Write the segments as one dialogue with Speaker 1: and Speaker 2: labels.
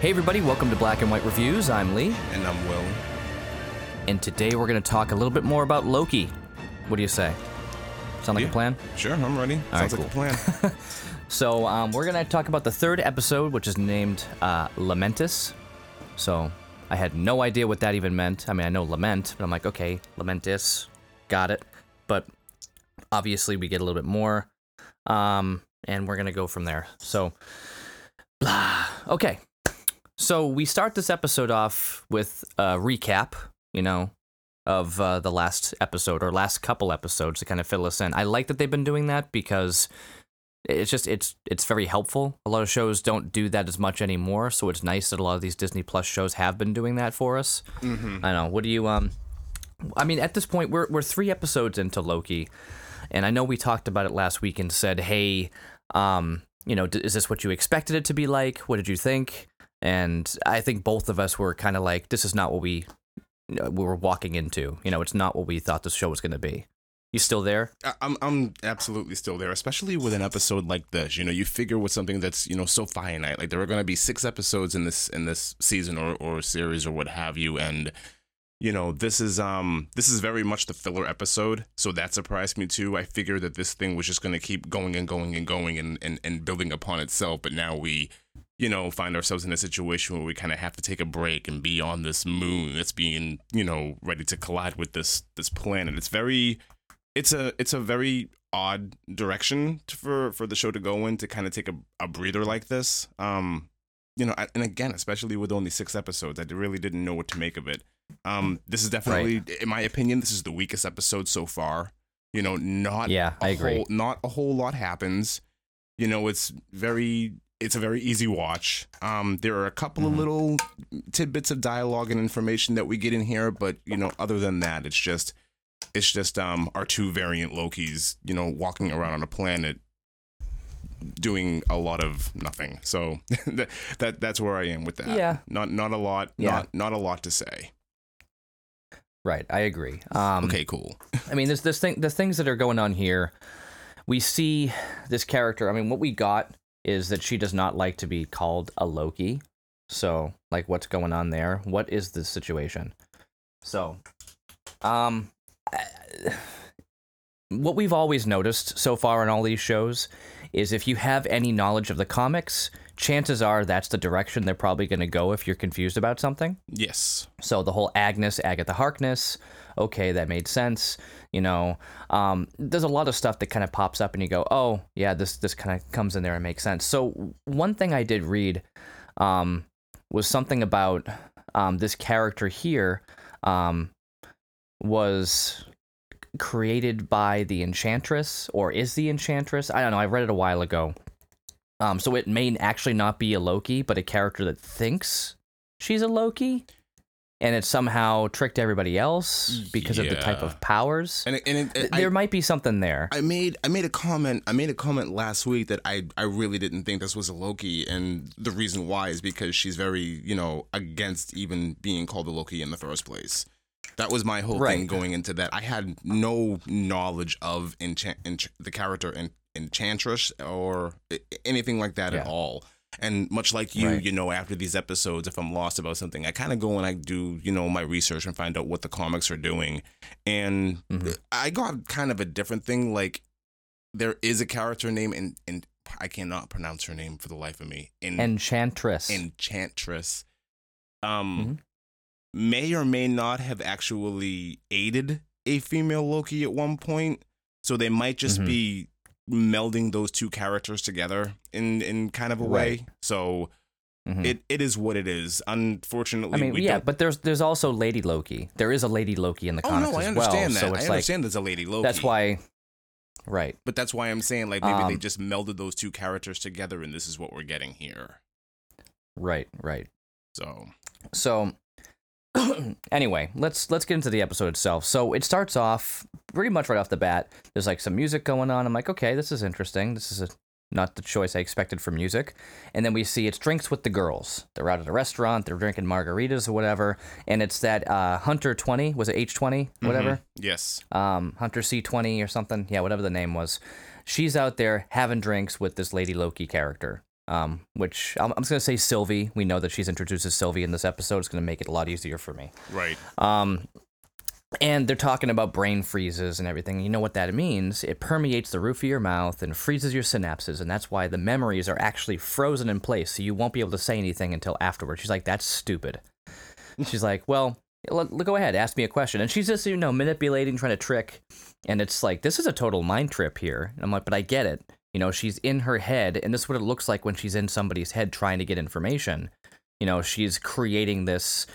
Speaker 1: Hey, everybody, welcome to Black and White Reviews. I'm Lee,
Speaker 2: And I'm Will.
Speaker 1: and today we're going to talk a little bit more about Loki. What do you say? Sound like a plan?
Speaker 2: Sure, I'm ready.
Speaker 1: All right,
Speaker 2: Sounds like a plan.
Speaker 1: So, um, we're going to talk about the third episode, which is named uh, Lamentis. So, I had no idea what that even meant. I mean, I know lament, but I'm like, okay, Lamentis, got it. But obviously, we get a little bit more, um, and we're going to go from there. So, blah. Okay. So, we start this episode off with a recap, you know, of uh, the last episode or last couple episodes to kind of fill us in. I like that they've been doing that because it's just it's it's very helpful. A lot of shows don't do that as much anymore, so it's nice that a lot of these Disney Plus shows have been doing that for us.
Speaker 2: mm-hmm.
Speaker 1: I know. What do you um? I mean, at this point, we're we're three episodes into Loki, and I know we talked about it last week and said, hey, um, you know, d- is this what you expected it to be like? What did you think? And I think both of us were kind of like, this is not what we we were walking into. You know, it's not what we thought the show was going to be. You still there?
Speaker 2: I'm I'm absolutely still there, especially with an episode like this. You know, you figure with something that's you know so finite, like there are going to be six episodes in this in this season or or series or what have you, and you know this is um this is very much the filler episode, so that surprised me too. I figured that this thing was just going to keep going and going and going and, and and building upon itself, but now we you know find ourselves in a situation where we kind of have to take a break and be on this moon that's being you know ready to collide with this this planet. It's very it's a it's a very odd direction to, for for the show to go in to kind of take a, a breather like this. Um, you know, and again, especially with only six episodes, I really didn't know what to make of it. Um, this is definitely, in my opinion, this is the weakest episode so far. You know, not
Speaker 1: Yeah, I agree.
Speaker 2: Whole, not a whole lot happens. You know, it's very it's a very easy watch. Um, there are a couple
Speaker 1: Mhm.
Speaker 2: of little tidbits of dialogue and information that we get in here, but you know, other than that, it's just it's just um our two variant Lokis, you know, walking around on a planet doing a lot of nothing. So that, that that's where I am with that.
Speaker 1: Yeah.
Speaker 2: Not not a lot
Speaker 1: Yeah.
Speaker 2: not not a lot to say.
Speaker 1: Right, I agree. Um,
Speaker 2: okay, cool.
Speaker 1: I mean, there's this thing, the things that are going on here. We see this character. I mean, what we got is that she does not like to be called a Loki. So, like, what's going on there? What is the situation? So, um, what we've always noticed so far in all these shows is if you have any knowledge of the comics, chances are that's the direction they're probably going to go if you're confused about something.
Speaker 2: Yes.
Speaker 1: So the whole Agnes, Agatha Harkness, okay, that made sense. You know, um, there's a lot of stuff that kind of pops up, and you go, oh, yeah, this this kind of comes in there and makes sense. So one thing I did read um, was something about um, this character here um, was created by the Enchantress, or is the Enchantress? I don't know. I read it a while ago. Um, so it may actually not be a Loki, but a character that thinks she's a Loki, and it somehow tricked everybody else because of the type of powers.
Speaker 2: And it, and it,
Speaker 1: Th-
Speaker 2: I-
Speaker 1: there might be something there.
Speaker 2: I made I made a comment I made a comment last week that I I really didn't think this was a Loki and the reason why is because she's very you know against even being called a Loki in the first place. That was my whole thing going into that. I had no knowledge of enchant, ench- the character en- Enchantress or anything like that at all. And much like you,
Speaker 1: Right.
Speaker 2: you know, after these episodes, if I'm lost about something, I kind of go and I do, you know, my research and find out what the comics are doing. And
Speaker 1: Mhm.
Speaker 2: I got kind of a different thing. Like there is a character name, and and I cannot pronounce her name for the life of me. In
Speaker 1: Enchantress.
Speaker 2: Enchantress, um,
Speaker 1: Mhm.
Speaker 2: may or may not have actually aided a female Loki at one point. So they might just
Speaker 1: Mhm.
Speaker 2: be melding those two characters together in in kind of a way.
Speaker 1: Right.
Speaker 2: So
Speaker 1: Mhm.
Speaker 2: it it is what it is. Unfortunately,
Speaker 1: I mean,
Speaker 2: we
Speaker 1: yeah,
Speaker 2: don't.
Speaker 1: but there's there's also Lady Loki. There is a Lady Loki in the
Speaker 2: oh
Speaker 1: comics
Speaker 2: no, I
Speaker 1: as well.
Speaker 2: understand that.
Speaker 1: So
Speaker 2: I
Speaker 1: it's like
Speaker 2: understand there's a lady Loki.
Speaker 1: that's why, right?
Speaker 2: But that's why I'm saying like maybe they
Speaker 1: Um,
Speaker 2: just melded those two characters together, and this is what we're getting here.
Speaker 1: Right, right.
Speaker 2: So
Speaker 1: So anyway, let's let's get into the episode itself. So it starts off pretty much right off the bat. There's like some music going on. I'm like, okay, this is interesting. This is a, not the choice I expected for music. And then we see it's drinks with the girls. They're out at a restaurant. They're drinking margaritas or whatever. And it's that uh, Hunter 20 was it H20 whatever.
Speaker 2: mhm, yes,
Speaker 1: um, Hunter C20 or something. Yeah, whatever the name was. She's out there having drinks with this Lady Loki character. Um, which I'm, I'm just gonna say Sylvie. We know that she's introduced as Sylvie in this episode. It's gonna make it a lot easier for me.
Speaker 2: Right.
Speaker 1: Um, and they're talking about brain freezes and everything. You know what that means? It permeates the roof of your mouth and freezes your synapses, and that's why the memories are actually frozen in place, so you won't be able to say anything until afterwards. She's like, "That's stupid." She's like, "Well, go ahead, ask me a question." And she's just, you know, manipulating, trying to trick, and it's like, this is a total mind trip here. And I'm like, but I get it. You know, she's in her head, and this is what it looks like when she's in somebody's head trying to get information. You know, she's creating this,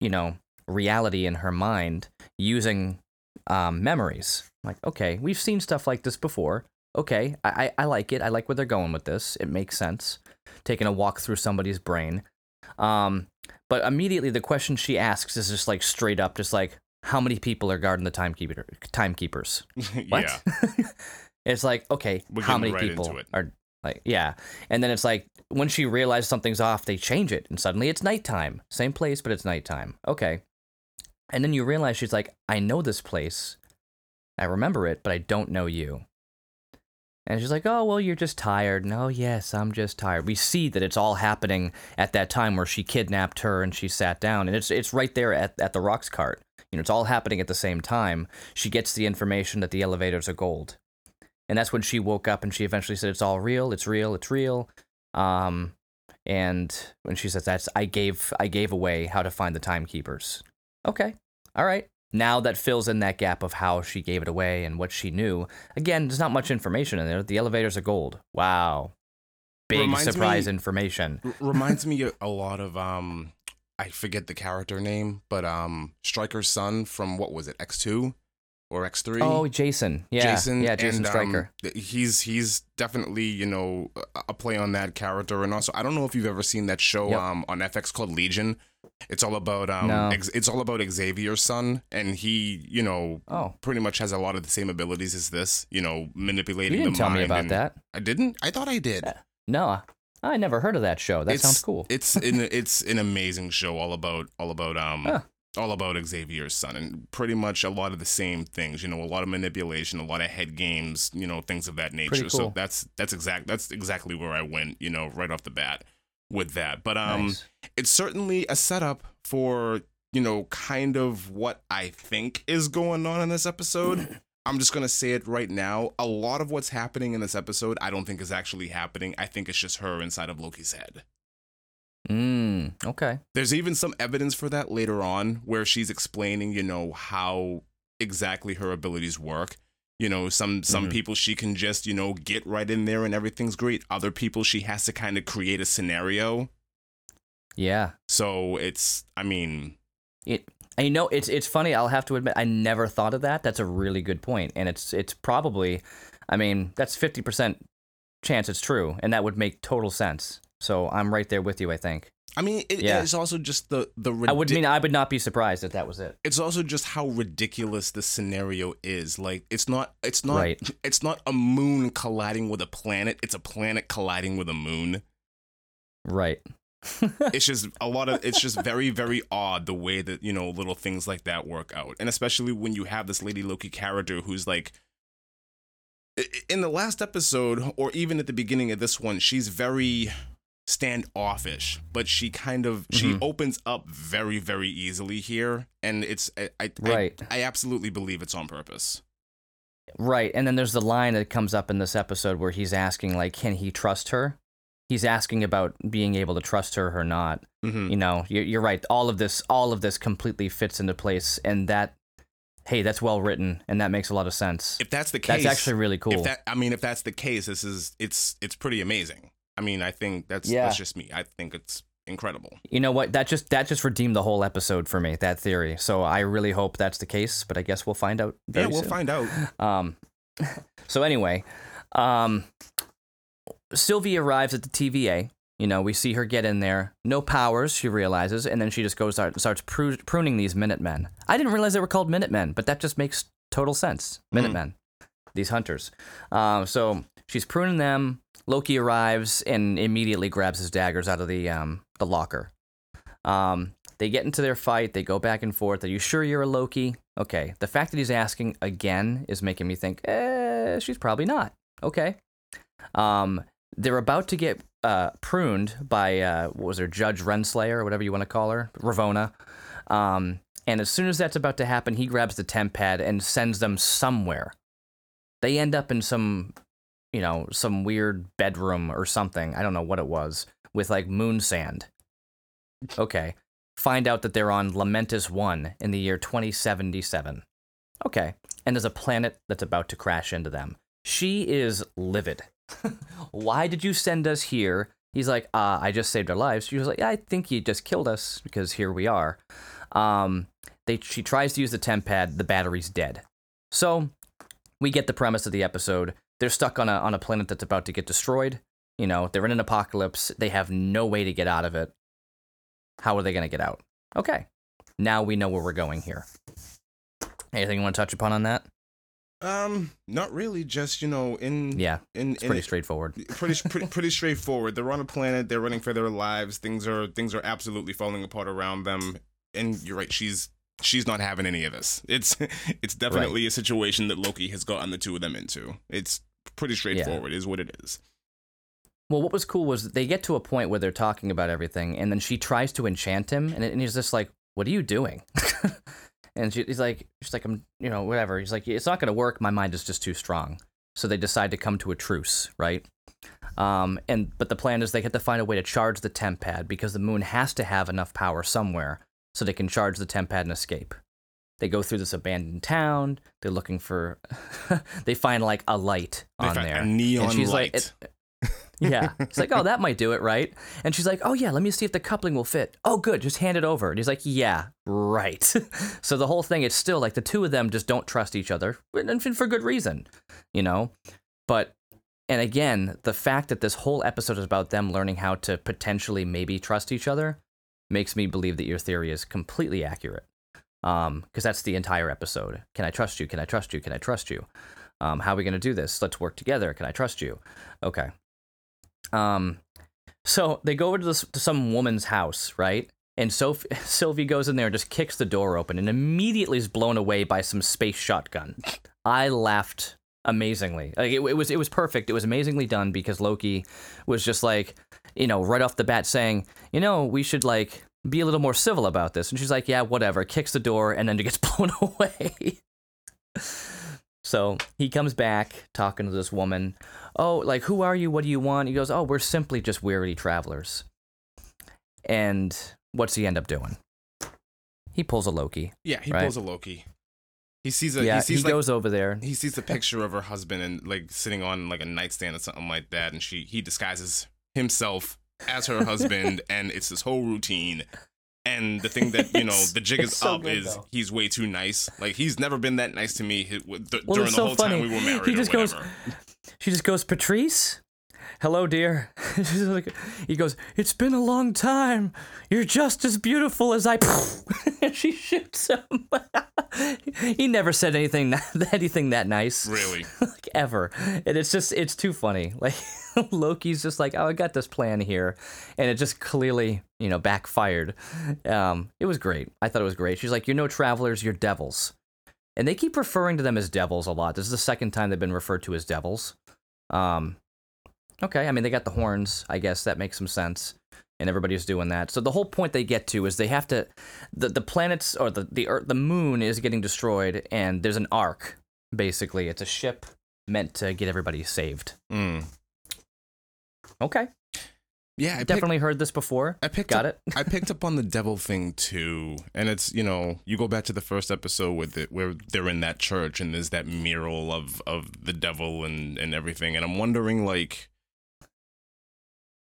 Speaker 1: you know, reality in her mind using um, memories. Like, okay, we've seen stuff like this before. Okay, I, I, I like it. I like where they're going with this. It makes sense. Taking a walk through somebody's brain. Um, but immediately the question she asks is just like straight up, just like, how many people are guarding the timekeeper timekeepers? What? it's like, okay,
Speaker 2: We're
Speaker 1: how many
Speaker 2: right
Speaker 1: people are like, yeah. And then it's like when she realizes something's off, they change it, and suddenly it's nighttime. Same place, but it's nighttime. Okay. And then you realize she's like, I know this place. I remember it, but I don't know you. And she's like, Oh, well, you're just tired. No, yes, I'm just tired. We see that it's all happening at that time where she kidnapped her and she sat down. And it's it's right there at, at the Roxxcart. You know, it's all happening at the same time. She gets the information that the elevators are gold. And that's when she woke up and she eventually said, It's all real, it's real, it's real. Um and when she says that's I gave I gave away how to find the timekeepers. Okay. All right. Now that fills in that gap of how she gave it away and what she knew. Again, there's not much information in there. The elevators are gold. Wow. Big
Speaker 2: Reminds me-
Speaker 1: surprise information.
Speaker 2: R- reminds me a, a lot of um I forget the character name, but um Stryker's son from what was it, X two or X three?
Speaker 1: Oh, Jason. Yeah.
Speaker 2: Jason,
Speaker 1: yeah, Jason
Speaker 2: and, um,
Speaker 1: Stryker.
Speaker 2: th- he's he's definitely you know a- play on that character, and also I don't know if you've ever seen that show
Speaker 1: Yep.
Speaker 2: um on FX called Legion. It's all about um
Speaker 1: No.
Speaker 2: it's all about Xavier's son, and he you know
Speaker 1: oh.
Speaker 2: pretty much has a lot of the same abilities as this. You know,
Speaker 1: You
Speaker 2: manipulating
Speaker 1: didn't
Speaker 2: the
Speaker 1: tell me about that.
Speaker 2: I didn't. I thought I did.
Speaker 1: No. I never heard of that show. That
Speaker 2: It's-
Speaker 1: sounds cool.
Speaker 2: It's an it's an amazing show, all about all about um
Speaker 1: Huh.
Speaker 2: All about Xavier's son, and pretty much a lot of the same things. You know, a lot of manipulation, a lot of head games, you know, things of that nature.
Speaker 1: Pretty
Speaker 2: So that's that's exact that's exactly where I went. You know, right off the bat with that. But um,
Speaker 1: nice.
Speaker 2: it's certainly a setup for you know kind of what I think is going on in this episode. I'm just gonna say it right now. A lot of what's happening in this episode, I don't think is actually happening. I think it's just her inside of Loki's head.
Speaker 1: Mm, okay.
Speaker 2: There's even some evidence for that later on where she's explaining, you know, how exactly her abilities work. You know, some some
Speaker 1: Mhm.
Speaker 2: people she can just, you know, get right in there and everything's great. Other people she has to kind of create a scenario.
Speaker 1: Yeah.
Speaker 2: So it's I mean,
Speaker 1: It and you know it's it's funny. I'll have to admit I never thought of that. That's a really good point, and it's it's probably, I mean that's fifty percent chance it's true, and that would make total sense. So I'm right there with you. I think
Speaker 2: I mean, it,
Speaker 1: Yeah.
Speaker 2: it's also just the the
Speaker 1: I would mean I would not be surprised if that was it.
Speaker 2: it's also just how ridiculous the scenario is. Like it's not it's not
Speaker 1: Right.
Speaker 2: it's not a moon colliding with a planet. It's a planet colliding with a moon.
Speaker 1: Right.
Speaker 2: it's just a lot of it's just very very odd the way that you know little things like that work out and especially when you have this lady loki character who's like in the last episode or even at the beginning of this one she's very standoffish but she kind of she
Speaker 1: Mhm.
Speaker 2: opens up very very easily here and it's i I,
Speaker 1: Right.
Speaker 2: I, I absolutely believe it's on purpose
Speaker 1: Right. And then there's the line that comes up in this episode where he's asking like, can he trust her? He's asking about being able to trust her or not.
Speaker 2: mm-hmm.
Speaker 1: you know you're, you're right all of this all of this completely fits into place and that hey that's well written and that makes a lot of sense
Speaker 2: if that's the case
Speaker 1: that's actually really cool
Speaker 2: if that i mean if that's the case this is it's it's pretty amazing i mean i think that's
Speaker 1: Yeah.
Speaker 2: that's just me. I think it's incredible.
Speaker 1: You know what? That just that just redeemed the whole episode for me that theory. So i really hope that's the case but i guess we'll find out
Speaker 2: yeah we'll
Speaker 1: soon.
Speaker 2: find out.
Speaker 1: Um so anyway um sylvie arrives at the tva. You know we see her get in there. No powers she realizes and then she just goes out and starts pru- pruning these minutemen. I didn't realize they were called minutemen but that just makes total sense.
Speaker 2: Mhm.
Speaker 1: minutemen. These hunters. Um, so she's pruning them loki arrives and immediately grabs his daggers out of the um, the locker um, they get into their fight. They go back and forth. Are you sure you're a Loki? Okay. The fact that he's asking again is making me think, eh, she's probably not. Okay. Um, they're about to get uh, pruned by uh, what was her Judge Renslayer or whatever you want to call her, Ravonna. Um, and as soon as that's about to happen, he grabs the temp pad and sends them somewhere. They end up in some, you know, some weird bedroom or something. I don't know what it was with like moon sand. Okay. Find out that they're on Lamentis 1 in the year 2077. Okay. And there's a planet that's about to crash into them. She is livid. Why did you send us here? He's like, uh, I just saved our lives. She was like, yeah, I think you just killed us because here we are. Um, they, she tries to use the temp pad. The battery's dead. So we get the premise of the episode. They're stuck on a, on a planet that's about to get destroyed. You know, they're in an apocalypse. They have no way to get out of it. How are they going to get out? Okay. Now we know where we're going here. Anything you want to touch upon on that?
Speaker 2: Um, not really. Just you know, in
Speaker 1: Yeah,
Speaker 2: in,
Speaker 1: it's
Speaker 2: in
Speaker 1: pretty straightforward.
Speaker 2: pretty pretty pretty straightforward. They're on a planet. They're running for their lives. Things are things are absolutely falling apart around them. And you're right. She's she's not having any of this. It's it's definitely a situation that Loki has gotten the two of them into. It's pretty straightforward. Is what it is.
Speaker 1: Well, what was cool was they get to a point where they're talking about everything, and then she tries to enchant him, and, and he's just like, "What are you doing?" and she, he's like, "She's like, I'm, you know, whatever." He's like, "It's not going to work. My mind is just too strong." So they decide to come to a truce, right? Um, and but the plan is they have to find a way to charge the temp pad because the moon has to have enough power somewhere so they can charge the temp pad and escape. They go through this abandoned town. They're looking for. they find like a light
Speaker 2: They
Speaker 1: on there,
Speaker 2: a neon
Speaker 1: and she's
Speaker 2: light.
Speaker 1: like, it- yeah. It's like, oh, that might do it, right? And she's like, oh, yeah, let me see if the coupling will fit. Oh, good, just hand it over. And he's like, yeah, right. so the whole thing, it's still like the two of them just don't trust each other, and for good reason, you know? But, and again, the fact that this whole episode is about them learning how to potentially maybe trust each other makes me believe that your theory is completely accurate. Um, because that's the entire episode. Can I trust you? Can I trust you? Can I trust you? Um, how are we going to do this? Let's work together. Can I trust you? Okay. Um, so they go over to, this, to some woman's house, right? And Soph- Sylvie goes in there and just kicks the door open and immediately is blown away by some space shotgun. I laughed amazingly. Like it, it was it was perfect. It was amazingly done because Loki was just like, you know, right off the bat saying, you know, we should like be a little more civil about this. And she's like, yeah, whatever. Kicks the door and then gets blown away. So he comes back talking to this woman. Oh, like, who are you? What do you want? He goes, Oh, we're simply just weary travelers. And what's he end up doing? He pulls a Loki.
Speaker 2: Yeah, he
Speaker 1: Right.
Speaker 2: pulls a Loki. He sees a
Speaker 1: yeah,
Speaker 2: he
Speaker 1: he,
Speaker 2: like
Speaker 1: goes over there.
Speaker 2: he sees a picture of her husband and like sitting on like a nightstand or something like that, and she he disguises himself as her husband, and it's this whole routine. And the thing that you know
Speaker 1: It's-
Speaker 2: the jig is
Speaker 1: so
Speaker 2: up
Speaker 1: good,
Speaker 2: is
Speaker 1: though.
Speaker 2: he's way too nice. Like he's never been that nice to me with- th-
Speaker 1: Well,
Speaker 2: during the
Speaker 1: so
Speaker 2: whole
Speaker 1: funny.
Speaker 2: time we were married.
Speaker 1: He just
Speaker 2: or
Speaker 1: goes. She just goes, Patrice? Hello, dear. She's like- he goes, It's been a long time. You're just as beautiful as I. and she shoots him. he never said anything anything that nice.
Speaker 2: really.
Speaker 1: like ever. And it's just it's too funny. Like Loki's just like, oh, I got this plan here, and it just clearly you know backfired. Um, it was great. I thought it was great. She's like, you're no travelers, you're devils, and they keep referring to them as devils a lot. This is the second time they've been referred to as devils. Um, okay, I mean they got the horns. I guess that makes some sense. And everybody's doing that. So the whole point they get to is they have to, the the planets or the the Earth, the moon is getting destroyed, and there's an ark. Basically, it's a ship meant to get everybody saved.
Speaker 2: Mm.
Speaker 1: Okay,
Speaker 2: Yeah, I
Speaker 1: definitely heard this before.
Speaker 2: I picked
Speaker 1: Got
Speaker 2: up,
Speaker 1: it.
Speaker 2: I picked up on the devil thing too, and it's you know you go back to the first episode with it where they're in that church and there's that mural of of the devil and and everything, and I'm wondering like.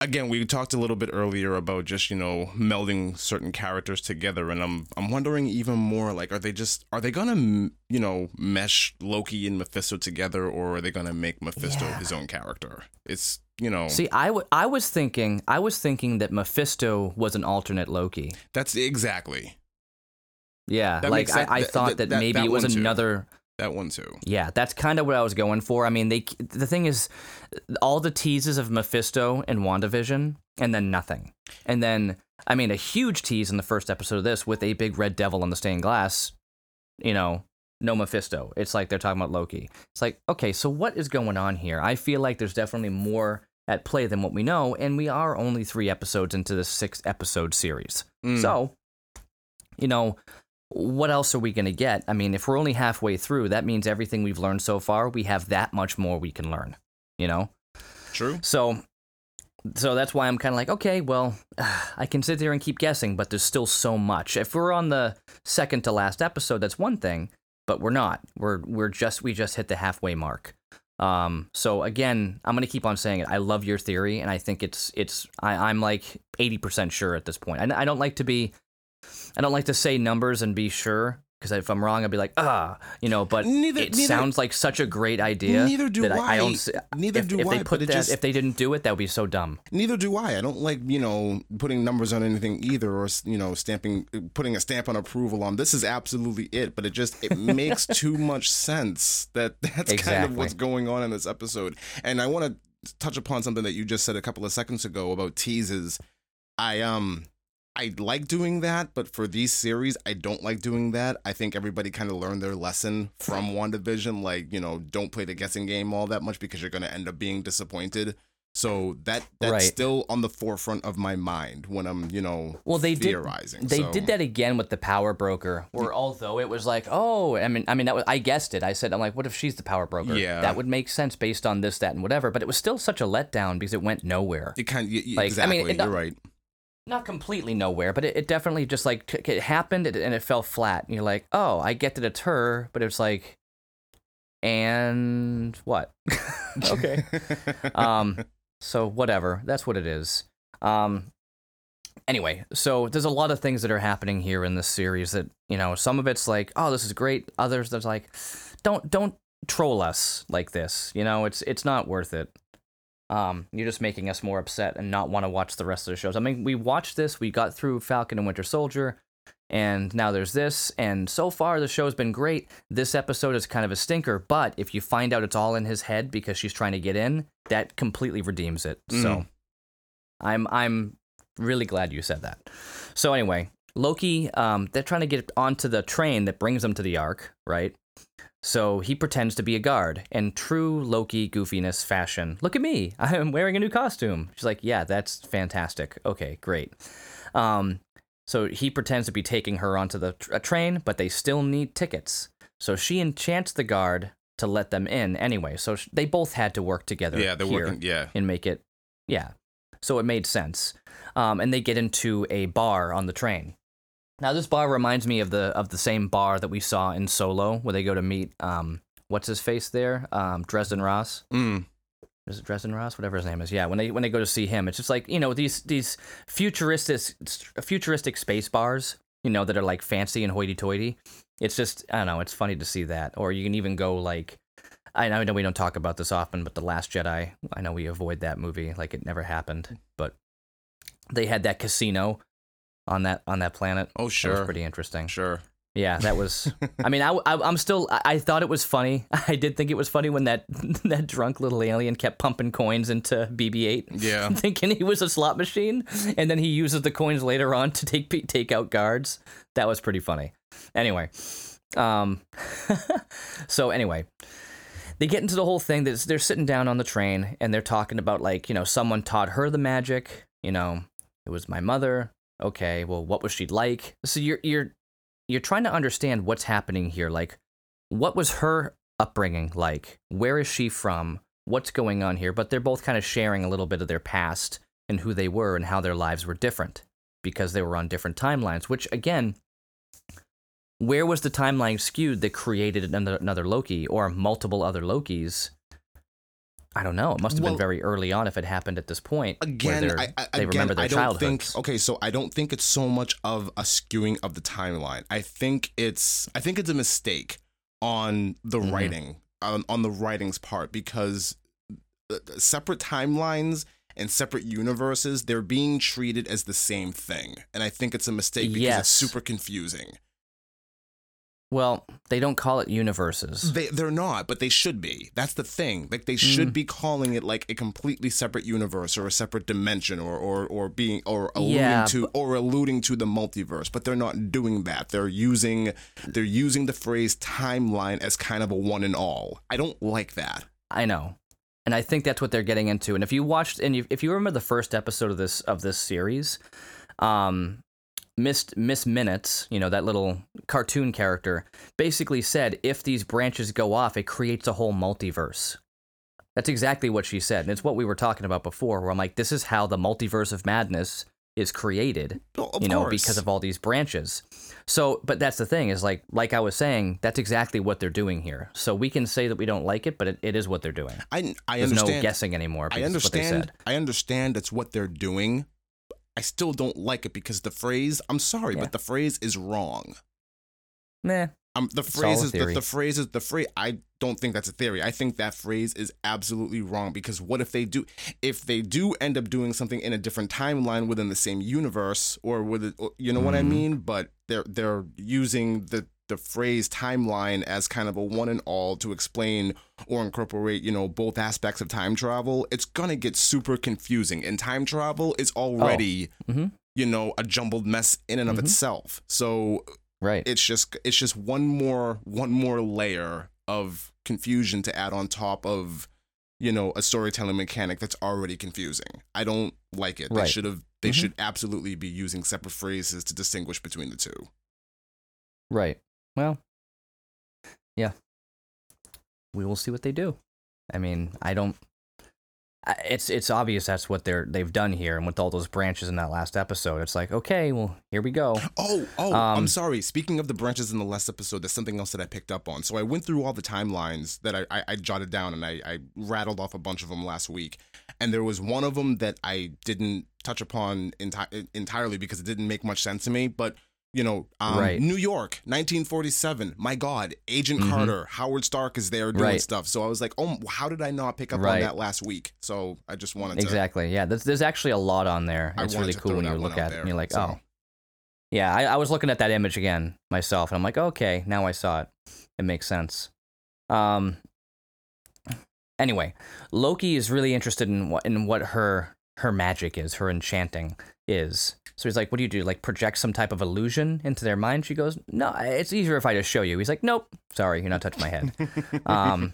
Speaker 2: Again, we talked a little bit earlier about just you know melding certain characters together, and I'm I'm wondering even more like are they just are they gonna you know mesh Loki and Mephisto together, or are they gonna make Mephisto
Speaker 1: Yeah.
Speaker 2: his own character? It's you know
Speaker 1: See, I, w- I was thinking, I was thinking that Mephisto was an alternate Loki.
Speaker 2: that's exactly
Speaker 1: Yeah,
Speaker 2: That
Speaker 1: like. I, I thought
Speaker 2: that-
Speaker 1: that,
Speaker 2: that-
Speaker 1: maybe it was
Speaker 2: another. too. That one too.
Speaker 1: Yeah, that's kind of what I was going for. I mean, they the thing is, all the teases of Mephisto and WandaVision, and then nothing, and then I mean, a huge tease in the first episode of this with a big red devil on the stained glass. You know, no Mephisto. It's like they're talking about Loki. It's like, okay, so what is going on here? I feel like there's definitely more at play than what we know, and we are only three episodes into this six episode series.
Speaker 2: Mm.
Speaker 1: So, you know, what else are we going to get? I mean, if we're only halfway through, that means everything we've learned so far, we have that much more we can learn, you know?
Speaker 2: True.
Speaker 1: So, so that's why I'm kind of like, okay, well, I can sit there and keep guessing, but there's still so much. If we're on the second to last episode, that's one thing, but we're not. We're we're just we just hit the halfway mark. Um, so again, I'm gonna keep on saying it. I love your theory, and I think it's it's I, I'm like 80% sure at this point. I, I don't like to be, I don't like to say numbers and be sure because if I'm wrong, I'd be like, ah, you know. But
Speaker 2: Neither-
Speaker 1: it
Speaker 2: neither-
Speaker 1: sounds like such a great idea.
Speaker 2: Neither do
Speaker 1: that I. I don't.
Speaker 2: I.
Speaker 1: s-
Speaker 2: Neither
Speaker 1: if,
Speaker 2: do
Speaker 1: if
Speaker 2: I,
Speaker 1: they put that,
Speaker 2: just-
Speaker 1: if they didn't do it, that would be so dumb.
Speaker 2: Neither do I. I don't like you know putting numbers on anything either, or you know stamping, putting a stamp on approval on. This is absolutely it, but it just it makes too much sense that that's kind of what's going on in this episode. And I want to touch upon something that you just said a couple of seconds ago about teases. I um. I like doing that, but for these series, I don't like doing that. I think everybody kind of learned their lesson from WandaVision. Like, you know, don't play the guessing game all that much because you're going to end up being disappointed. So that that's
Speaker 1: Right.
Speaker 2: still on the forefront of my mind when I'm, you know,
Speaker 1: Well, they did.
Speaker 2: theorizing.
Speaker 1: They
Speaker 2: So-
Speaker 1: did that again with the power broker, where although it was like, oh, I mean, I mean, that was, I guessed it. I said, I'm like, what if she's the power broker?
Speaker 2: Yeah.
Speaker 1: that would make sense based on this, that, and whatever. But it was still such a letdown because it went nowhere.
Speaker 2: It kind of,
Speaker 1: Like, I
Speaker 2: exactly.
Speaker 1: mean, it-
Speaker 2: you're right.
Speaker 1: Not completely nowhere, but it, it definitely just like it happened and it fell flat. And you're like, oh, I get to her, but it's like, and what? okay. um so whatever that's what it is um anyway so there's a lot of things that are happening here in this series that you know some of it's like oh this is great others there's like don't don't troll us like this you know it's it's not worth it um you're just making us more upset and not want to watch the rest of the shows. I mean we watched this we got through falcon and winter soldier and now there's this and so far the show's been great. This episode is kind of a stinker but if you find out it's all in his head because she's trying to get in that completely redeems it. So
Speaker 2: Mm.
Speaker 1: i'm i'm really glad you said that. So anyway loki um they're trying to get onto the train that brings them to the ark right so he pretends to be a guard in true Loki goofiness fashion. Look at me. I'm wearing a new costume. She's like, yeah, that's fantastic. Okay, great. Um, so he pretends to be taking her onto the tr- a train, but they still need tickets. So she enchants the guard to let them in anyway. So sh- they both had to work together.
Speaker 2: Yeah, they're
Speaker 1: here
Speaker 2: working. Yeah.
Speaker 1: and make it, yeah. So it made sense. Um, and they get into a bar on the train. Now this bar reminds me of the of the same bar that we saw in Solo, where they go to meet um, what's his face there, um, Dresden Ross.
Speaker 2: Mm.
Speaker 1: Is it Dresden Ross? Whatever his name is. Yeah, when they when they go to see him, it's just like you know these these futuristic futuristic space bars, you know, that are like fancy and hoity-toity. It's just I don't know. It's funny to see that. Or you can even go like. I know, I know we don't talk about this often, but The Last Jedi, I know we avoid that movie like it never happened. But they had that casino on that on that planet.
Speaker 2: Oh,
Speaker 1: That was
Speaker 2: sure.
Speaker 1: pretty interesting.
Speaker 2: Sure.
Speaker 1: Yeah, that was. I mean, I, I am still. I, I thought it was funny. I did think it was funny when that that drunk little alien kept pumping coins into BB-8,
Speaker 2: Yeah.
Speaker 1: thinking he was a slot machine, and then he uses the coins later on to take take out guards. That was pretty funny. Anyway, um, so anyway, they get into the whole thing that they're sitting down on the train and they're talking about like you know someone taught her the magic. You know, it was my mother. Okay, well, what was she like? So you're you're you're trying to understand what's happening here. Like, what was her upbringing like? Where is she from? What's going on here? But they're both kind of sharing a little bit of their past and who they were and how their lives were different because they were on different timelines, which again, where was the timeline skewed that created another, another Loki or multiple other Lokis? I don't know. It must have
Speaker 2: Well-
Speaker 1: been very early on if it happened at this point.
Speaker 2: Again, I, I,
Speaker 1: they
Speaker 2: again,
Speaker 1: remember their
Speaker 2: I don't think. Okay, so I don't think it's so much of a skewing of the timeline. I think it's. I think it's a mistake on the
Speaker 1: Mhm.
Speaker 2: writing, on, on the writing's part, because separate timelines and separate universes they're being treated as the same thing, and I think it's a mistake because
Speaker 1: Yes.
Speaker 2: it's super confusing.
Speaker 1: Well, they don't call it universes.
Speaker 2: They they're not, but they should be. That's the thing. Like they should
Speaker 1: Mm.
Speaker 2: be calling it like a completely separate universe or a separate dimension or or or being or alluding
Speaker 1: Yeah,
Speaker 2: to or alluding to the multiverse. But they're not doing that. They're using they're using the phrase timeline as kind of a one and all. I don't like that.
Speaker 1: I know. and I think that's what they're getting into. And if you watched, and you, if you remember the first episode of this of this series, um, Miss Miss Minutes, you know that little cartoon character, basically said if these branches go off, it creates a whole multiverse. That's exactly what she said, and it's what we were talking about before. Where I'm like, this is how the multiverse of madness is created,
Speaker 2: Well, of
Speaker 1: you know,
Speaker 2: course.
Speaker 1: because of all these branches. So, but that's the thing is like, like I was saying, that's exactly what they're doing here. So we can say that we don't like it, but it, it is what they're doing.
Speaker 2: I I
Speaker 1: There's
Speaker 2: understand.
Speaker 1: no guessing anymore.
Speaker 2: I
Speaker 1: because what they
Speaker 2: understand.
Speaker 1: said.
Speaker 2: I understand that's what they're doing. I still don't like it because the phrase. I'm sorry,
Speaker 1: Yeah.
Speaker 2: but the phrase is wrong.
Speaker 1: Nah.
Speaker 2: Um, the phrase is the, the phrase is the phrase. I don't think that's a theory. I think that phrase is absolutely wrong because what if they do? If they do end up doing something in a different timeline within the same universe, or with it, you know what I
Speaker 1: Mhm.
Speaker 2: mean? But they're they're using the the phrase timeline as kind of a one and all to explain or incorporate, you know, both aspects of time travel. It's gonna get super confusing, and time travel is already,
Speaker 1: Mhm.
Speaker 2: you know, a jumbled mess in and of
Speaker 1: Mhm.
Speaker 2: itself. So
Speaker 1: Right.
Speaker 2: it's just it's just one more one more layer of confusion to add on top of you know a storytelling mechanic that's already confusing i don't like it they should have they
Speaker 1: Mhm.
Speaker 2: should absolutely be using separate phrases to distinguish between the two
Speaker 1: Right. Well, yeah. We will see what they do. I mean, I don't. It's it's obvious that's what they're they've done here, and with all those branches in that last episode, it's like okay, well here we go.
Speaker 2: oh oh
Speaker 1: Um,
Speaker 2: i'm sorry speaking of the branches in the last episode there's something else that i picked up on so i went through all the timelines that i i, I jotted down and I, I rattled off a bunch of them last week and there was one of them that i didn't touch upon enti- entirely because it didn't make much sense to me but you know, um,
Speaker 1: Right.
Speaker 2: New York, 1947. My God, Agent
Speaker 1: Mhm.
Speaker 2: Carter, Howard Stark is there doing
Speaker 1: Right.
Speaker 2: stuff. So I was like, oh, how did I not pick up on that last week? So I just wanted to.
Speaker 1: Exactly. Yeah. There's, there's actually a lot on there. It's really cool when you look at it and you're like,
Speaker 2: so.
Speaker 1: oh. Yeah, I, I was looking at that image again myself, and I'm like, okay, now I saw it. It makes sense. Um. Anyway, Loki is really interested in what in what her her magic is, her enchanting is. So he's like, "What do you do? Like project some type of illusion into their mind?" She goes, "No, it's easier if I just show you." He's like, "Nope, sorry, you're not touching my head." um,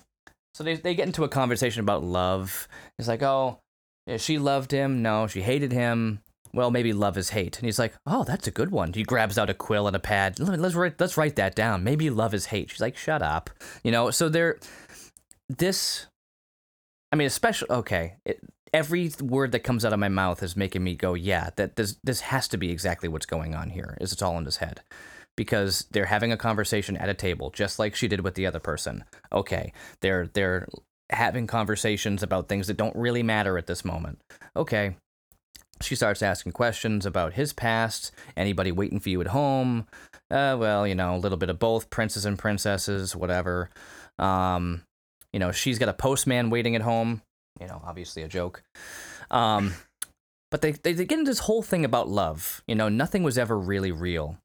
Speaker 1: so they they get into a conversation about love. He's like, "Oh, yeah, she loved him. No, she hated him. Well, maybe love is hate." And he's like, "Oh, that's a good one." He grabs out a quill and a pad. Let- Let's write let's write that down. Maybe love is hate. She's like, "Shut up." You know. So they're this. I mean, especially okay. It, every word that comes out of my mouth is making me go, "Yeah, that this this has to be exactly what's going on here. Is it's all in his head." Because they're having a conversation at a table, just like she did with the other person. Okay, they're they're having conversations about things that don't really matter at this moment. Okay. She starts asking questions about his past. Anybody waiting for you at home? Uh, well, you know, a little bit of both, princes and princesses, whatever. Um, you know, she's got a postman waiting at home. You know, obviously a joke. Um, but they, they, they get into this whole thing about love. You know, nothing was ever really real.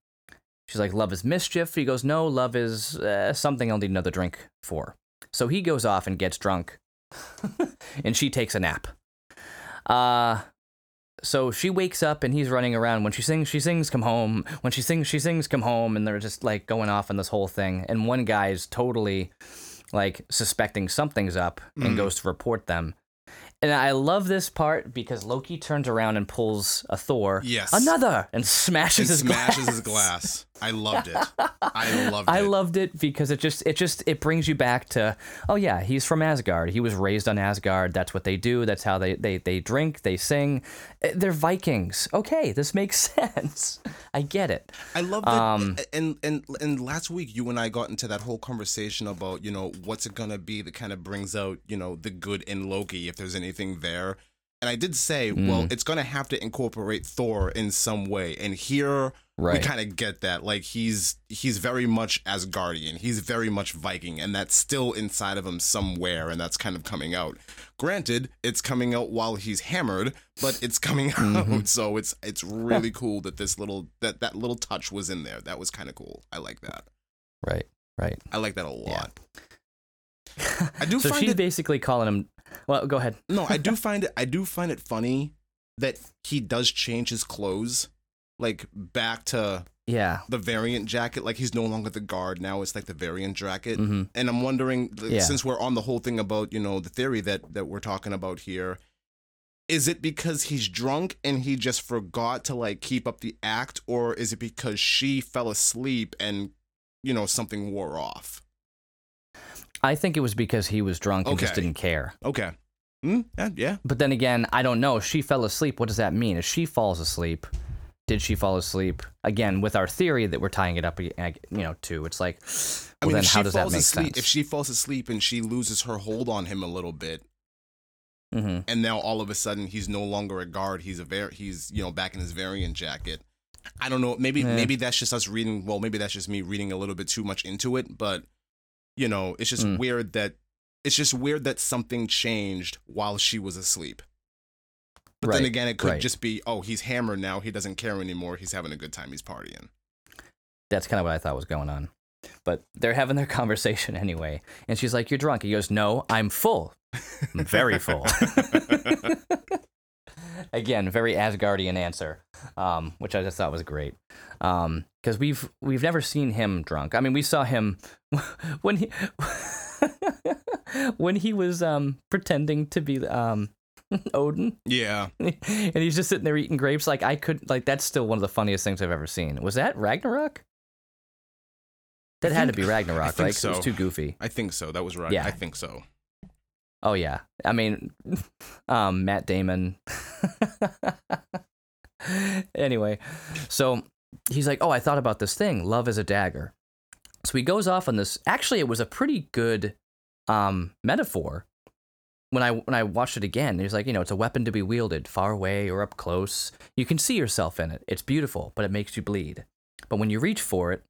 Speaker 1: She's like, love is mischief. He goes, no, love is uh, something I'll need another drink for. So he goes off and gets drunk, and she takes a nap. Uh, so she wakes up and he's running around. When she sings, she sings, come home. When she sings, she sings, come home. And they're just like going off on this whole thing. And one guy's totally like suspecting something's up and
Speaker 2: Mhm.
Speaker 1: goes to report them. And I love this part because Loki turns around and pulls a Thor.
Speaker 2: Yes.
Speaker 1: Another and smashes
Speaker 2: and
Speaker 1: his
Speaker 2: smashes
Speaker 1: glass.
Speaker 2: his glass. I loved it. I loved
Speaker 1: I
Speaker 2: it.
Speaker 1: loved it because it just it just it brings you back to oh yeah he's from Asgard he was raised on Asgard that's what they do that's how they they they drink they sing Eh, they're Vikings okay this makes sense I get it
Speaker 2: I love that.
Speaker 1: Um,
Speaker 2: and and and last week you and I got into that whole conversation about you know what's it gonna be that kind of brings out you know the good in Loki if there's anything there. And I did say, well,
Speaker 1: Mm.
Speaker 2: it's gonna have to incorporate Thor in some way. And here we kind of get that. Like he's he's very much Asgardian. He's very much Viking, and that's still inside of him somewhere, and that's kind of coming out. Granted, it's coming out while he's hammered, but it's coming out.
Speaker 1: Mhm.
Speaker 2: So it's it's really cool that this little that that little touch was in there. That was kind of cool. I like that.
Speaker 1: right right
Speaker 2: I like that a
Speaker 1: Yeah.
Speaker 2: lot. I do
Speaker 1: so
Speaker 2: find
Speaker 1: she's
Speaker 2: it
Speaker 1: basically calling him well go ahead
Speaker 2: no, I do find it I do find it funny that he does change his clothes like back to
Speaker 1: Yeah.
Speaker 2: the variant jacket. Like he's no longer the guard now; it's like the variant jacket.
Speaker 1: Mhm.
Speaker 2: And I'm wondering, like,
Speaker 1: Yeah.
Speaker 2: since we're on the whole thing about you know the theory that that we're talking about here, is it because he's drunk and he just forgot to like keep up the act, or is it because she fell asleep and you know something wore off?
Speaker 1: I think it was because he was drunk and just didn't care.
Speaker 2: Okay. Hmm? Yeah, yeah.
Speaker 1: But then again, I don't know. She fell asleep. What does that mean? If she falls asleep, did she fall asleep? Again, with our theory that we're tying it up, you know, to it's like,
Speaker 2: I mean,
Speaker 1: then how
Speaker 2: she
Speaker 1: does that
Speaker 2: falls
Speaker 1: make
Speaker 2: asleep,
Speaker 1: sense?
Speaker 2: if she falls asleep and she loses her hold on him a little bit,
Speaker 1: mm-hmm.
Speaker 2: and now all of a sudden he's no longer a guard, he's a var- he's you know back in his variant jacket. I don't know. Maybe
Speaker 1: Eh.
Speaker 2: maybe that's just us reading. Well, maybe that's just me reading a little bit too much into it. But you know, it's just
Speaker 1: Mm.
Speaker 2: weird that it's just weird that something changed while she was asleep. But then again, it could
Speaker 1: right.
Speaker 2: just be, oh, he's hammered now. He doesn't care anymore. He's having a good time. He's partying.
Speaker 1: That's kind of what I thought was going on. But they're having their conversation anyway. And she's like, You're drunk. He goes, No, I'm full. I'm very full. Again, very Asgardian answer, um, which I just thought was great. Because we've we've never seen him drunk. I mean, we saw him when he when he was um, pretending to be um, Odin,
Speaker 2: Yeah.
Speaker 1: and he's just sitting there eating grapes. Like I could, like that's still one of the funniest things I've ever seen. Was that Ragnarok? That had to be Ragnarok,
Speaker 2: I
Speaker 1: right? 'Cause It was too goofy.
Speaker 2: I think so. That was right.
Speaker 1: Yeah.
Speaker 2: I think so.
Speaker 1: Oh yeah. I mean, um, Matt Damon. anyway, so he's like, "Oh, I thought about this thing. Love is a dagger." So he goes off on this. Actually, it was a pretty good um, metaphor. When I when I watched it again, he's like, you know, it's a weapon to be wielded far away or up close. You can see yourself in it. It's beautiful, but it makes you bleed. But when you reach for it,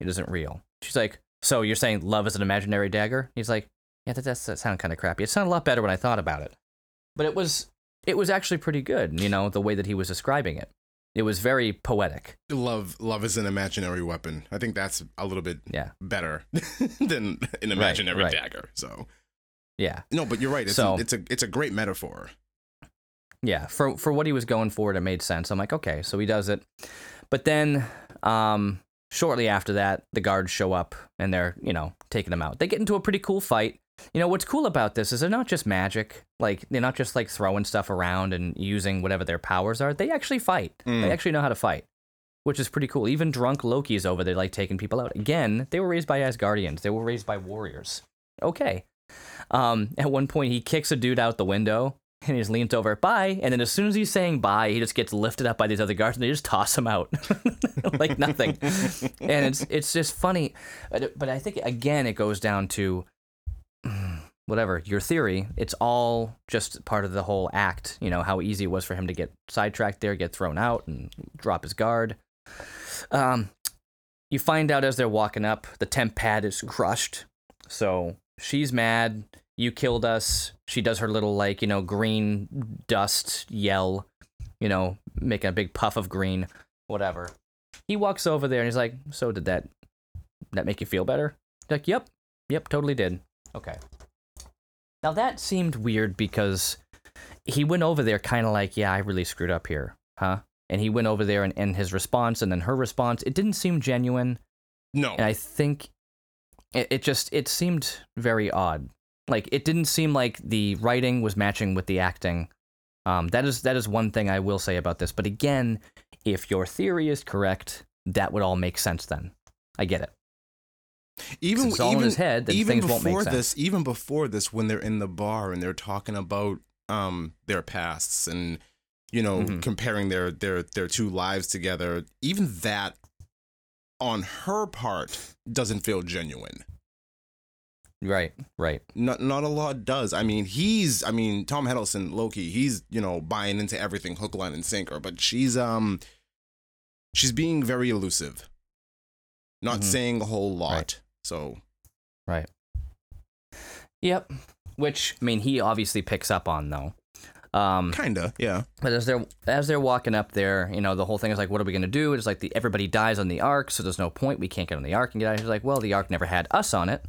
Speaker 1: it isn't real. She's like, so you're saying love is an imaginary dagger? He's like, yeah, that, that's, that sounded kind of crappy. It sounded a lot better when I thought about it. But it was it was actually pretty good, you know, the way that he was describing it. It was very poetic.
Speaker 2: Love, love is an imaginary weapon. I think that's a little bit
Speaker 1: Yeah.
Speaker 2: better than an imaginary
Speaker 1: right.
Speaker 2: dagger. So
Speaker 1: Yeah.
Speaker 2: no, but you're right. It's,
Speaker 1: So-
Speaker 2: a, it's a it's a great metaphor.
Speaker 1: Yeah. For for what he was going for, it made sense. I'm like, okay, so he does it. But then um shortly after that, the guards show up and they're, you know, taking him out. They get into a pretty cool fight. You know, what's cool about this is they're not just magic. Like they're not just like throwing stuff around and using whatever their powers are. They actually fight.
Speaker 2: Mm.
Speaker 1: They actually know how to fight. Which is pretty cool. Even drunk Loki's over there, like taking people out. Again, they were raised by Asgardians. They were raised by warriors. Okay. Um, at one point, he kicks a dude out the window, and he just leans over, bye. And then as soon as he's saying bye, he just gets lifted up by these other guards, and they just toss him out like nothing. and it's it's just funny, but but I think again it goes down to whatever your theory. It's all just part of the whole act. You know how easy it was for him to get sidetracked there, get thrown out, and drop his guard. Um, you find out as they're walking up, the temp pad is crushed. So she's mad. You killed us. She does her little like you know green dust yell, you know, making a big puff of green, whatever. He walks over there and he's like, "So did that that make you feel better?" Like, "Yep, yep, totally did." Okay. Now that seemed weird because he went over there kind of like, "Yeah, I really screwed up here, huh?" And he went over there and, and his response and then her response, it didn't seem genuine
Speaker 2: No,
Speaker 1: and I think it, it just it seemed very odd. Like it didn't seem like the writing was matching with the acting. Um, that is that is one thing I will say about this. But again, if your theory is correct, that would all make sense. Then I get it.
Speaker 2: Even
Speaker 1: it's all in
Speaker 2: even
Speaker 1: his head,
Speaker 2: even
Speaker 1: things won't make
Speaker 2: before this, even before this, when they're in the bar and they're talking about um their pasts and you know
Speaker 1: Mhm.
Speaker 2: comparing their their their two lives together, even that on her part doesn't feel genuine.
Speaker 1: Right, right,
Speaker 2: Not not a lot does. I mean, he's I mean, Tom Hiddleston, Loki, he's, you know, buying into everything hook, line, and sinker, but she's um she's being very elusive. Not
Speaker 1: Mhm.
Speaker 2: saying a whole lot.
Speaker 1: Right.
Speaker 2: So
Speaker 1: right. Yep. Which I mean, he obviously picks up on though. Um,
Speaker 2: kinda, yeah.
Speaker 1: But as they're as they're walking up there, you know, the whole thing is like, what are we gonna do? It's like the everybody dies on the ark, so there's no point. We can't get on the ark and get out. He's like, well, the ark never had us on it,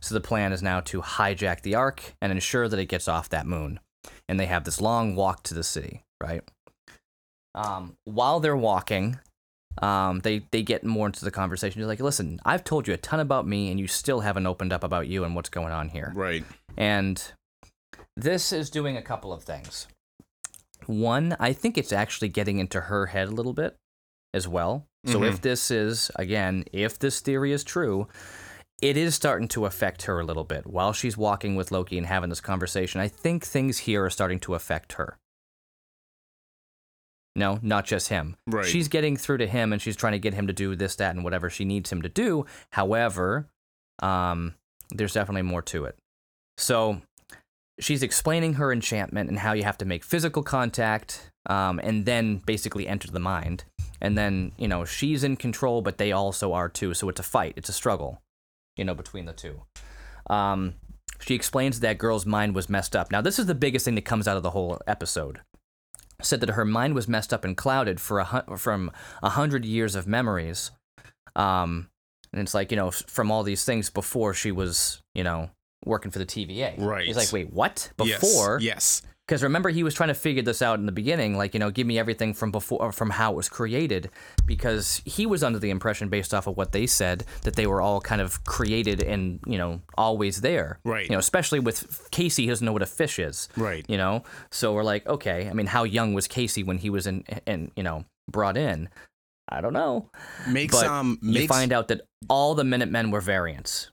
Speaker 1: so the plan is now to hijack the ark and ensure that it gets off that moon. And they have this long walk to the city, right? Um, while they're walking, um, they they get more into the conversation. He's like, listen, I've told you a ton about me, and you still haven't opened up about you and what's going on here.
Speaker 2: Right.
Speaker 1: And this is doing a couple of things. One, I think it's actually getting into her head a little bit as well. So
Speaker 2: Mhm.
Speaker 1: if this is again, if this theory is true, it is starting to affect her a little bit while she's walking with Loki and having this conversation. I think things here are starting to affect her. No, not just him.
Speaker 2: Right.
Speaker 1: She's getting through to him and she's trying to get him to do this, that, and whatever she needs him to do. However, um, there's definitely more to it. So she's explaining her enchantment and how you have to make physical contact um, and then basically enter the mind. And then, you know, she's in control, but they also are too. So it's a fight, it's a struggle, you know, between the two. Um, she explains that girl's mind was messed up. Now, this is the biggest thing that comes out of the whole episode. Said that her mind was messed up and clouded for a from a hundred years of memories. Um, and it's like you know from all these things before she was you know working for the TVA.
Speaker 2: Right.
Speaker 1: He's like, wait, what?
Speaker 2: Yes,
Speaker 1: Before?
Speaker 2: Yes.
Speaker 1: Because remember, he was trying to figure this out in the beginning, like you know, give me everything from before, from how it was created, because he was under the impression, based off of what they said, that they were all kind of created and you know always there.
Speaker 2: Right.
Speaker 1: You know, especially with Casey, he doesn't know what a fish is.
Speaker 2: Right.
Speaker 1: You know, so we're like, okay. I mean, how young was Casey when he was in, and you know, brought in? I don't know.
Speaker 2: Makes
Speaker 1: But
Speaker 2: um
Speaker 1: you
Speaker 2: makes
Speaker 1: find out that all the Minutemen were variants.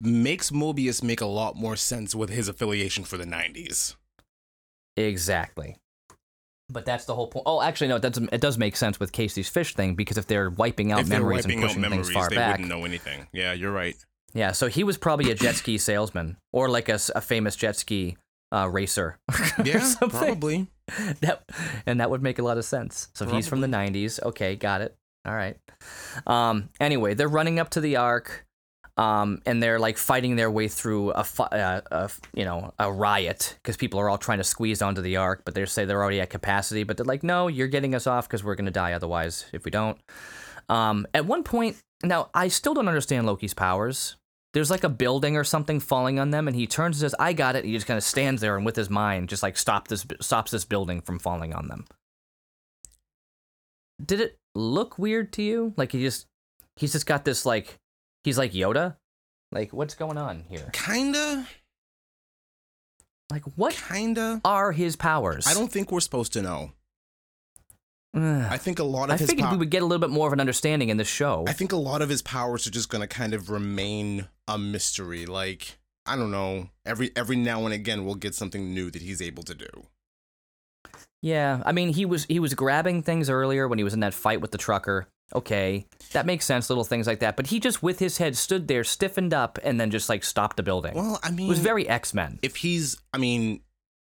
Speaker 2: makes Mobius make a lot more sense with his affiliation for the 90s.
Speaker 1: Exactly. But that's the whole point. Oh, actually, no, it does, it does make sense with Casey's fish thing because if they're wiping out
Speaker 2: if
Speaker 1: memories
Speaker 2: wiping
Speaker 1: and
Speaker 2: out
Speaker 1: pushing
Speaker 2: memories,
Speaker 1: things far
Speaker 2: they
Speaker 1: back.
Speaker 2: wouldn't know anything. Yeah, you're right.
Speaker 1: Yeah, so he was probably a jet ski salesman or like a famous jet ski uh, racer.
Speaker 2: Yeah, probably.
Speaker 1: That, and that would make a lot of sense. So he's from the 90s. Okay, got it. All right. Um, anyway, they're running up to the ark. Um, and they're like fighting their way through a, fi- uh, a you know a riot because people are all trying to squeeze onto the ark, but they say they're already at capacity. But they're like, no, you're getting us off because we're gonna die otherwise if we don't. Um, at one point, now I still don't understand Loki's powers. There's like a building or something falling on them, and he turns and says, "I got it." He just kind of stands there and with his mind just like stop this stops this building from falling on them. Did it look weird to you? Like he just he's just got this like he's like Yoda. Like what's going on here?
Speaker 2: Kinda,
Speaker 1: Like what
Speaker 2: kinda.
Speaker 1: are his powers?
Speaker 2: I don't think we're supposed to know. I think a lot of
Speaker 1: I
Speaker 2: his
Speaker 1: figured
Speaker 2: pow-
Speaker 1: we would get a little bit more of an understanding in this show.
Speaker 2: I think a lot of his powers are just gonna kind of remain a mystery. Like I don't know. Every every now and again, we'll get something new that he's able to do.
Speaker 1: Yeah, I mean he was he was grabbing things earlier when he was in that fight with the trucker. Okay, that makes sense, little things like that. But he just with his head stood there, stiffened up, and then just like stopped the building.
Speaker 2: Well, I mean,
Speaker 1: it was very X Men.
Speaker 2: if he's, I mean,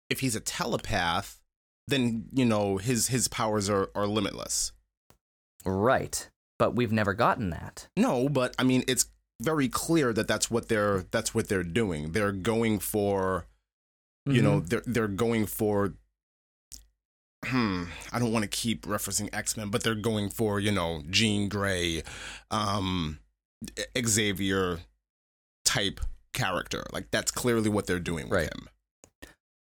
Speaker 2: if he's a telepath, then you know his his powers are are limitless.
Speaker 1: Right, but we've never gotten that.
Speaker 2: No, but I mean, it's very clear that that's what they're that's what they're doing. They're going for, you know,
Speaker 1: Mhm.
Speaker 2: they're they're going for. Hmm. I don't want to keep referencing X Men, but they're going for you know Jean Grey, um, Xavier type character. Like that's clearly what they're doing with
Speaker 1: Right.
Speaker 2: him.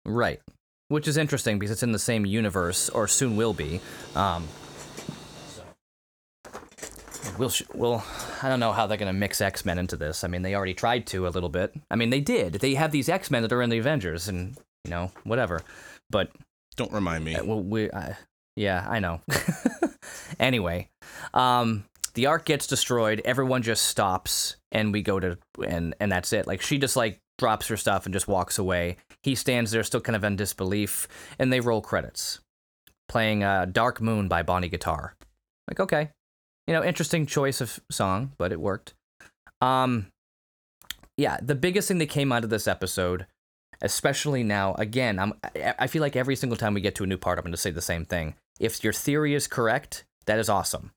Speaker 1: right, which is interesting because it's in the same universe, or soon will be. Um, we'll sh- we'll I don't know how they're gonna mix X Men into this. I mean, they already tried to a little bit. I mean, they did. They have these X Men that are in the Avengers, and you know whatever, but.
Speaker 2: Don't remind me.
Speaker 1: Uh, Well, we, yeah, I know. anyway, um, the ark gets destroyed. Everyone just stops, and we go to, and and that's it. Like she just like drops her stuff and just walks away. He stands there, still kind of in disbelief, and they roll credits, playing uh, "Dark Moon" by Bonnie Guitar. Like, okay, you know, interesting choice of song, but it worked. Um, yeah, the biggest thing that came out of this episode especially now again i'm I- feel like every single time we get to a new part i'm going to say the same thing if your theory is correct that is awesome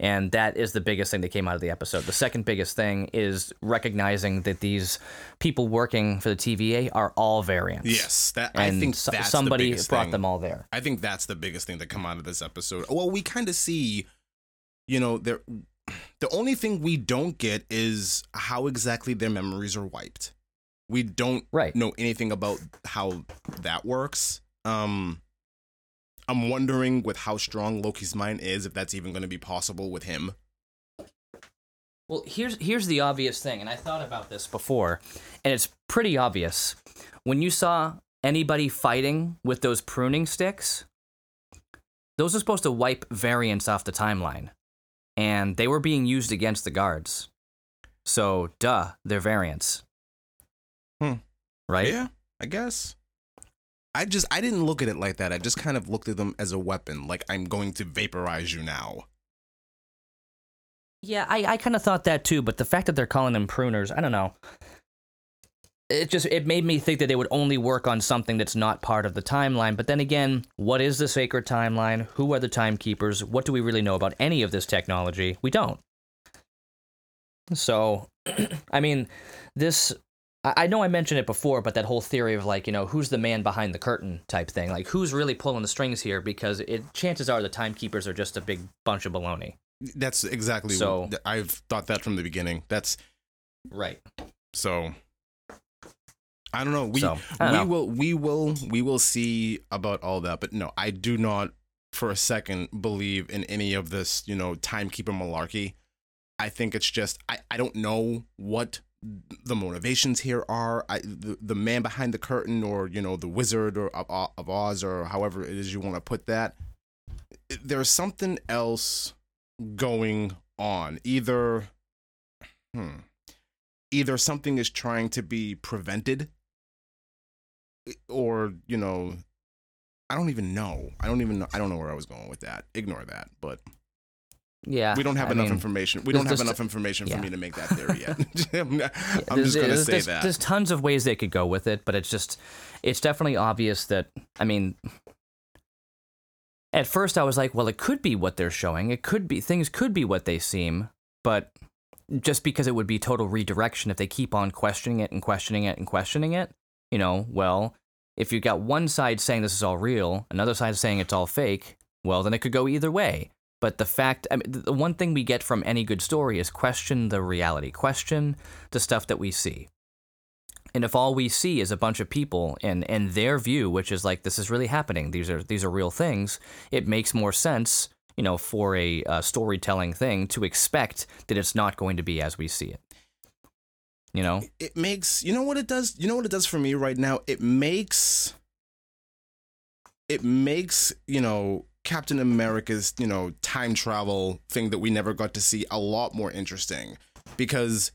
Speaker 1: and that is the biggest thing that came out of the episode the second biggest thing is recognizing that these people working for the tva are all variants
Speaker 2: Yes, that
Speaker 1: and
Speaker 2: I think
Speaker 1: so-
Speaker 2: that's
Speaker 1: somebody
Speaker 2: the
Speaker 1: brought
Speaker 2: thing.
Speaker 1: them all there
Speaker 2: I think that's the biggest thing that come out of this episode. Well, we kind of see, you know, there. The only thing we don't get is how exactly their memories are wiped. We don't
Speaker 1: right
Speaker 2: know anything about how that works. Um, I'm wondering with how strong Loki's mind is, if that's even going to be possible with him.
Speaker 1: Well, here's here's the obvious thing, and I thought about this before, and it's pretty obvious. When you saw anybody fighting with those pruning sticks, those are supposed to wipe variants off the timeline, and they were being used against the guards. So, duh, they're variants.
Speaker 2: Hmm.
Speaker 1: Right?
Speaker 2: Yeah, I guess. I just I didn't look at it like that. I just kind of looked at them as a weapon, like I'm going to vaporize you now.
Speaker 1: Yeah, I, I kind of thought that too, but the fact that they're calling them pruners, I don't know. It just it made me think that they would only work on something that's not part of the timeline. But then again, what is the sacred timeline? Who are the timekeepers? What do we really know about any of this technology? We don't. So, I mean, this I I know I mentioned it before, but that whole theory of like, you know, who's the man behind the curtain type thing, like who's really pulling the strings here? Because it chances are the timekeepers are just a big bunch of baloney.
Speaker 2: That's exactly
Speaker 1: So-
Speaker 2: what I've thought that from the beginning. That's
Speaker 1: Right.
Speaker 2: so I don't know. We
Speaker 1: So, don't
Speaker 2: we
Speaker 1: know.
Speaker 2: will we will we will see about all that, but no, I do not for a second believe in any of this, you know, timekeeper malarkey. I think it's just I, I don't know what the motivations here are. I the, the man behind the curtain or, you know, the wizard or of, of Oz or however it is you want to put that. There's something else going on. Either hmm, either something is trying to be prevented or you know i don't even know i don't even know i don't know where i was going with that ignore that but
Speaker 1: Yeah.
Speaker 2: we don't have
Speaker 1: I
Speaker 2: enough
Speaker 1: mean,
Speaker 2: information we don't have enough information for
Speaker 1: yeah.
Speaker 2: me to make that theory yet i'm, not- I'm just gonna say
Speaker 1: there's,
Speaker 2: that
Speaker 1: There's tons of ways they could go with it, but it's just, it's definitely obvious that, I mean, at first I was like, well, it could be what they're showing. It could be, things could be what they seem, but just because it would be total redirection if they keep on questioning it and questioning it and questioning it, you know, well, if you've got one side saying this is all real, another side saying it's all fake, well, then it could go either way. But the fact, I mean, the one thing we get from any good story is question the reality, question the stuff that we see. And if all we see is a bunch of people and and their view, which is like this is really happening, these are these are real things, it makes more sense, you know, for a uh, storytelling thing to expect that it's not going to be as we see it. You know,
Speaker 2: it makes you know what it does you know what it does for me right now it makes it makes you know captain america's you know time travel thing that we never got to see a lot more interesting. Because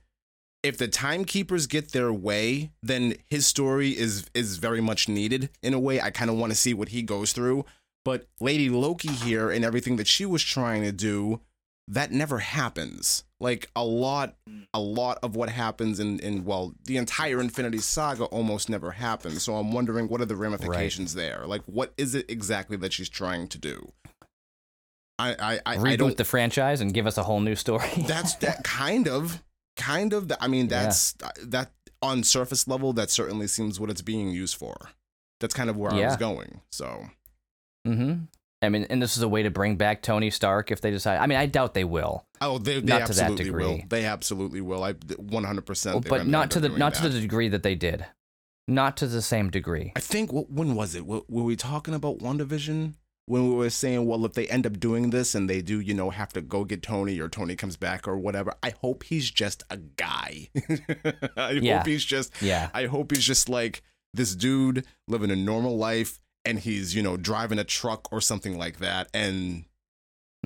Speaker 2: if the timekeepers get their way then his story is is very much needed in a way. I kind of want to see what he goes through. But lady loki here and everything that she was trying to do that never happens. Like a lot a lot of what happens in in well the entire infinity saga almost never happens. So i'm wondering what are the ramifications there? Like what is it exactly that she's trying to do? I i i, I
Speaker 1: reboot
Speaker 2: don't
Speaker 1: the franchise and give us a whole new story.
Speaker 2: that's that kind of kind of i mean that's that on surface level that certainly seems what it's being used for. That's kind of where i was going so.
Speaker 1: Mm-hmm. I mean, and this is a way to bring back Tony Stark if they decide. I mean, I doubt they will.
Speaker 2: oh they, they
Speaker 1: Not to that
Speaker 2: absolutely will they absolutely will i 100% they're
Speaker 1: but not to the not to the degree that they did. Not to the same degree.
Speaker 2: I think wh- when was it? Were, were we talking about WandaVision? When we were saying, well, if they end up doing this and they do, you know, have to go get Tony or Tony comes back or whatever, I hope he's just a guy. I
Speaker 1: Yeah.
Speaker 2: hope he's just,
Speaker 1: Yeah.
Speaker 2: I hope he's just like this dude living a normal life and he's, you know, driving a truck or something like that. And,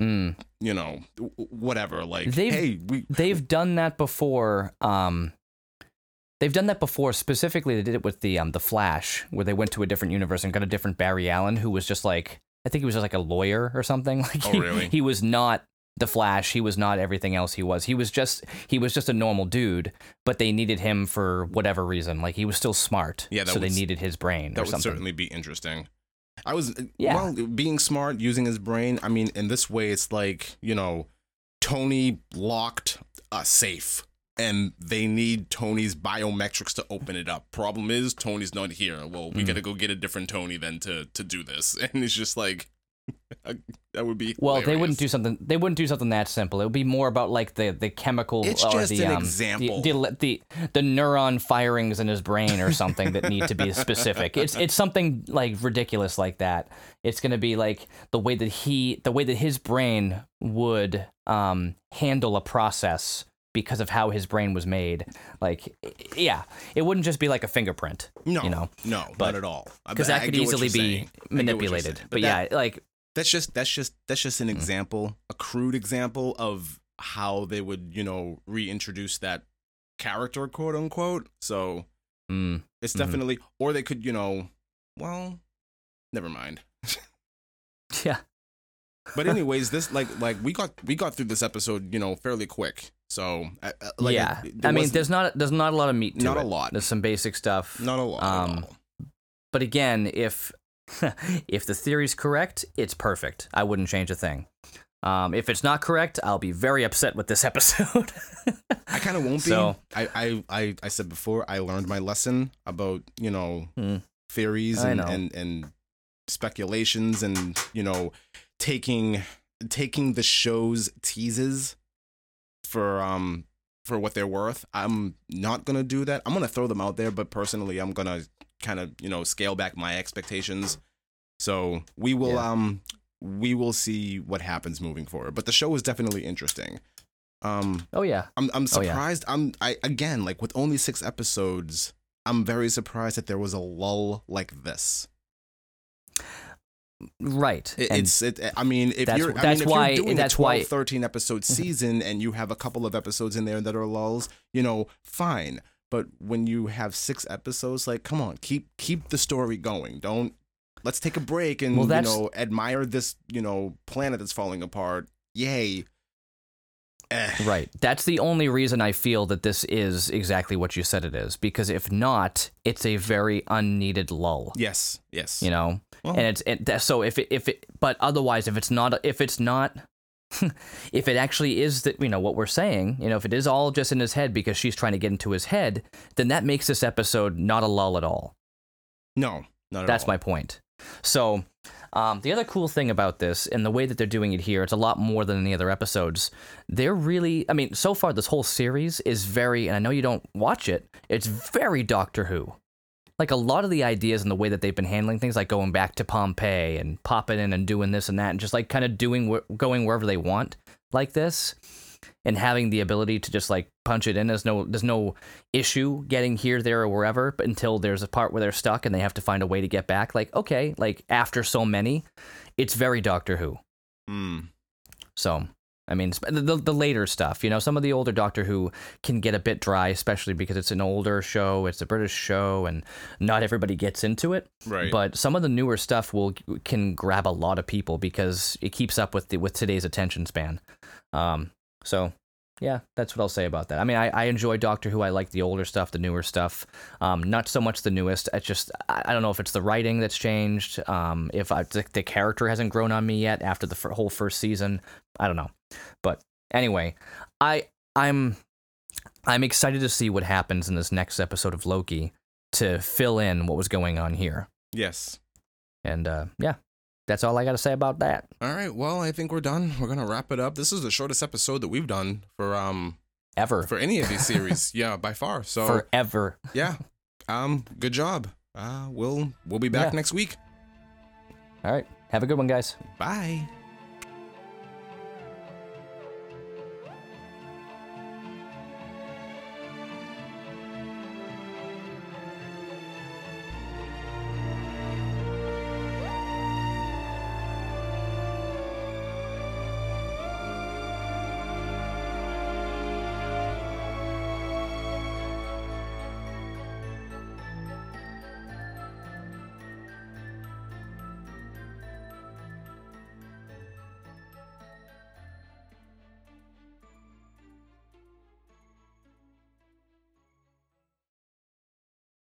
Speaker 1: Mm.
Speaker 2: you know, whatever. Like,
Speaker 1: They've-
Speaker 2: hey, we,
Speaker 1: They've done that before. Um, they've done that before. Specifically, they did it with the um the Flash, where they went to a different universe and got a different Barry Allen, who was just like I think he was just like a lawyer or something. Like
Speaker 2: Oh,
Speaker 1: he,
Speaker 2: really?
Speaker 1: he was not the Flash. He was not everything else he was. He was just he was just a normal dude, but they needed him for whatever reason. Like he was still smart.
Speaker 2: Yeah,
Speaker 1: so they needed his brain
Speaker 2: that would
Speaker 1: something.
Speaker 2: certainly be interesting. I was
Speaker 1: Yeah.
Speaker 2: well being smart, using his brain. I mean, in this way, it's like you know, Tony locked a safe, and they need Tony's biometrics to open it up. Problem is, Tony's not here. Well, we
Speaker 1: Mm.
Speaker 2: got to go get a different Tony then to to do this, and it's just like, that would be
Speaker 1: Well, they wouldn't do something. They wouldn't do something that simple. It would be more about like the the chemical.
Speaker 2: It's
Speaker 1: or
Speaker 2: just
Speaker 1: the,
Speaker 2: an
Speaker 1: um, the-
Speaker 2: example.
Speaker 1: The, the the neuron firings in his brain or something that need to be specific. It's it's something like ridiculous like that. It's gonna be like the way that he the way that his brain would um handle a process because of how his brain was made. Like, yeah, it wouldn't just be like a fingerprint.
Speaker 2: no,
Speaker 1: you know,
Speaker 2: no,
Speaker 1: but-
Speaker 2: not at all.
Speaker 1: Because that could easily be
Speaker 2: saying. I get what you're
Speaker 1: manipulated.
Speaker 2: saying.
Speaker 1: But,
Speaker 2: that-
Speaker 1: yeah, like
Speaker 2: that's just that's just that's just
Speaker 1: Mm.
Speaker 2: an example, a crude example of how they would you know reintroduce that character, quote unquote. So
Speaker 1: mm,
Speaker 2: it's
Speaker 1: Mhm.
Speaker 2: definitely, or they could you know, well, never mind.
Speaker 1: yeah,
Speaker 2: But anyways, this like like we got we got through this episode you know fairly quick. So uh, uh, like,
Speaker 1: yeah. I mean, there's not there's not a lot of meat to
Speaker 2: Not a lot.
Speaker 1: There's some basic stuff.
Speaker 2: not a lot.
Speaker 1: um. But again, if if the theory's correct, it's perfect. I wouldn't change a thing. Um, if it's not correct, I'll be very upset with this episode.
Speaker 2: I kind of won't be.
Speaker 1: So-
Speaker 2: I, I, I, I said before, I learned my lesson about, you know,
Speaker 1: Hmm.
Speaker 2: theories and,
Speaker 1: know.
Speaker 2: and, and speculations and, you know, taking taking the show's teases for um for what they're worth. I'm not gonna do that. I'm gonna throw them out there, but personally I'm gonna kind of, you know, scale back my expectations. So we will
Speaker 1: Yeah.
Speaker 2: um we will see what happens moving forward. But the show is definitely interesting. Um
Speaker 1: oh yeah,
Speaker 2: I'm I'm
Speaker 1: Oh, yeah.
Speaker 2: surprised. I'm I again like with only six episodes. I'm very surprised that there was a lull like this.
Speaker 1: right.
Speaker 2: It, it's it. I mean, if
Speaker 1: That's-
Speaker 2: you're I
Speaker 1: that's
Speaker 2: mean, if
Speaker 1: why-
Speaker 2: you're doing
Speaker 1: that's
Speaker 2: a 12,
Speaker 1: why-
Speaker 2: 13 episode season and you have a couple of episodes in there that are lulls, you know, fine. But when you have six episodes, like, come on, keep keep the story going. Don't let's take a break and
Speaker 1: Well,
Speaker 2: you know admire this you know planet that's falling apart. Yay. Eh.
Speaker 1: Right. That's the only reason I feel that this is exactly what you said it is. Because if not, it's a very unneeded lull.
Speaker 2: Yes. Yes.
Speaker 1: You know,
Speaker 2: Well,
Speaker 1: and it's it, so if it, if it but otherwise if it's not if it's not if it actually is that you know what we're saying you know if it is all just in his head because she's trying to get into his head then that makes this episode not a lull at all
Speaker 2: no. Not at
Speaker 1: that's
Speaker 2: all.
Speaker 1: my point so um, the other cool thing about this and the way that they're doing it here it's a lot more than any other episodes they're really i mean so far this whole series is very and i know you don't watch it it's very doctor who like a lot of the ideas and the way that they've been handling things, like going back to Pompeii and popping in and doing this and that, and just like kind of doing going wherever they want, like this, and having the ability to just like punch it in. There's no there's no issue getting here, there, or wherever, but until there's a part where they're stuck and they have to find a way to get back. Like okay, like after so many, it's very Doctor Who.
Speaker 2: Mm.
Speaker 1: So, I mean, the, the, the later stuff, you know, some of the older Doctor Who can get a bit dry, especially because it's an older show, it's a British show, and not everybody gets into it.
Speaker 2: Right.
Speaker 1: But some of the newer stuff will can grab a lot of people because it keeps up with the, with today's attention span. Um, so yeah, that's what I'll say about that. I mean, I, I enjoy Doctor Who. I like the older stuff, the newer stuff. Um, not so much the newest. It's just I, I don't know if it's the writing that's changed. Um, if I, the, the character hasn't grown on me yet after the fir- whole first season. I don't know. But anyway, I I'm I'm excited to see what happens in this next episode of Loki to fill in what was going on here.
Speaker 2: yes.
Speaker 1: And uh, yeah, that's all I got to say about that.
Speaker 2: All right. Well, I think we're done. We're gonna wrap it up. This is the shortest episode that we've done for um
Speaker 1: Ever.
Speaker 2: for any of these series. yeah, by far. So
Speaker 1: Forever.
Speaker 2: yeah, um, good job. Uh, we'll we'll be back
Speaker 1: Yeah.
Speaker 2: next week.
Speaker 1: All right. Have a good one, guys.
Speaker 2: Bye.